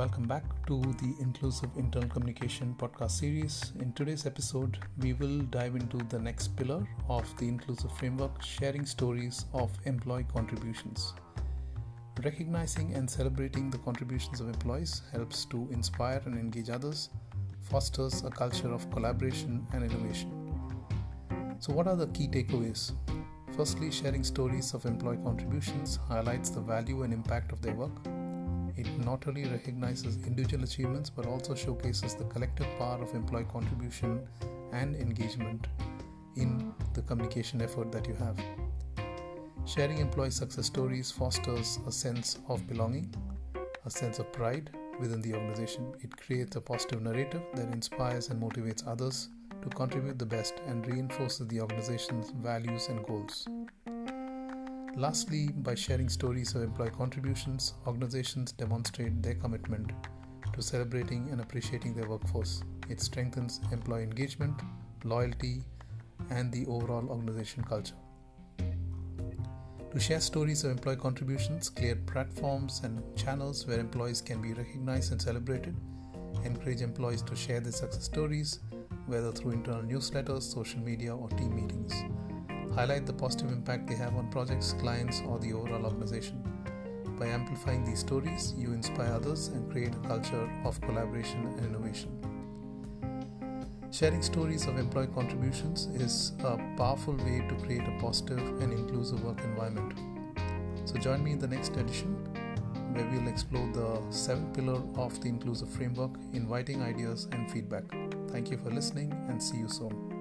welcome back to the Inclusive Internal Communication podcast series. In today's episode, we will dive into the next pillar of the inclusive framework sharing stories of employee contributions. Recognizing and celebrating the contributions of employees helps to inspire and engage others, fosters a culture of collaboration and innovation. So, what are the key takeaways? Firstly, sharing stories of employee contributions highlights the value and impact of their work it not only recognizes individual achievements but also showcases the collective power of employee contribution and engagement in the communication effort that you have. Sharing employee success stories fosters a sense of belonging, a sense of pride within the organization. It creates a positive narrative that inspires and motivates others to contribute the best and reinforces the organization's values and goals. Lastly, by sharing stories of employee contributions, organizations demonstrate their commitment to celebrating and appreciating their workforce. It strengthens employee engagement, loyalty, and the overall organization culture. To share stories of employee contributions, create platforms and channels where employees can be recognized and celebrated. Encourage employees to share their success stories, whether through internal newsletters, social media, or team meetings highlight the positive impact they have on projects, clients, or the overall organization. By amplifying these stories, you inspire others and create a culture of collaboration and innovation. Sharing stories of employee contributions is a powerful way to create a positive and inclusive work environment. So, join me in the next edition where we'll explore the seventh pillar of the inclusive framework, inviting ideas and feedback. Thank you for listening and see you soon.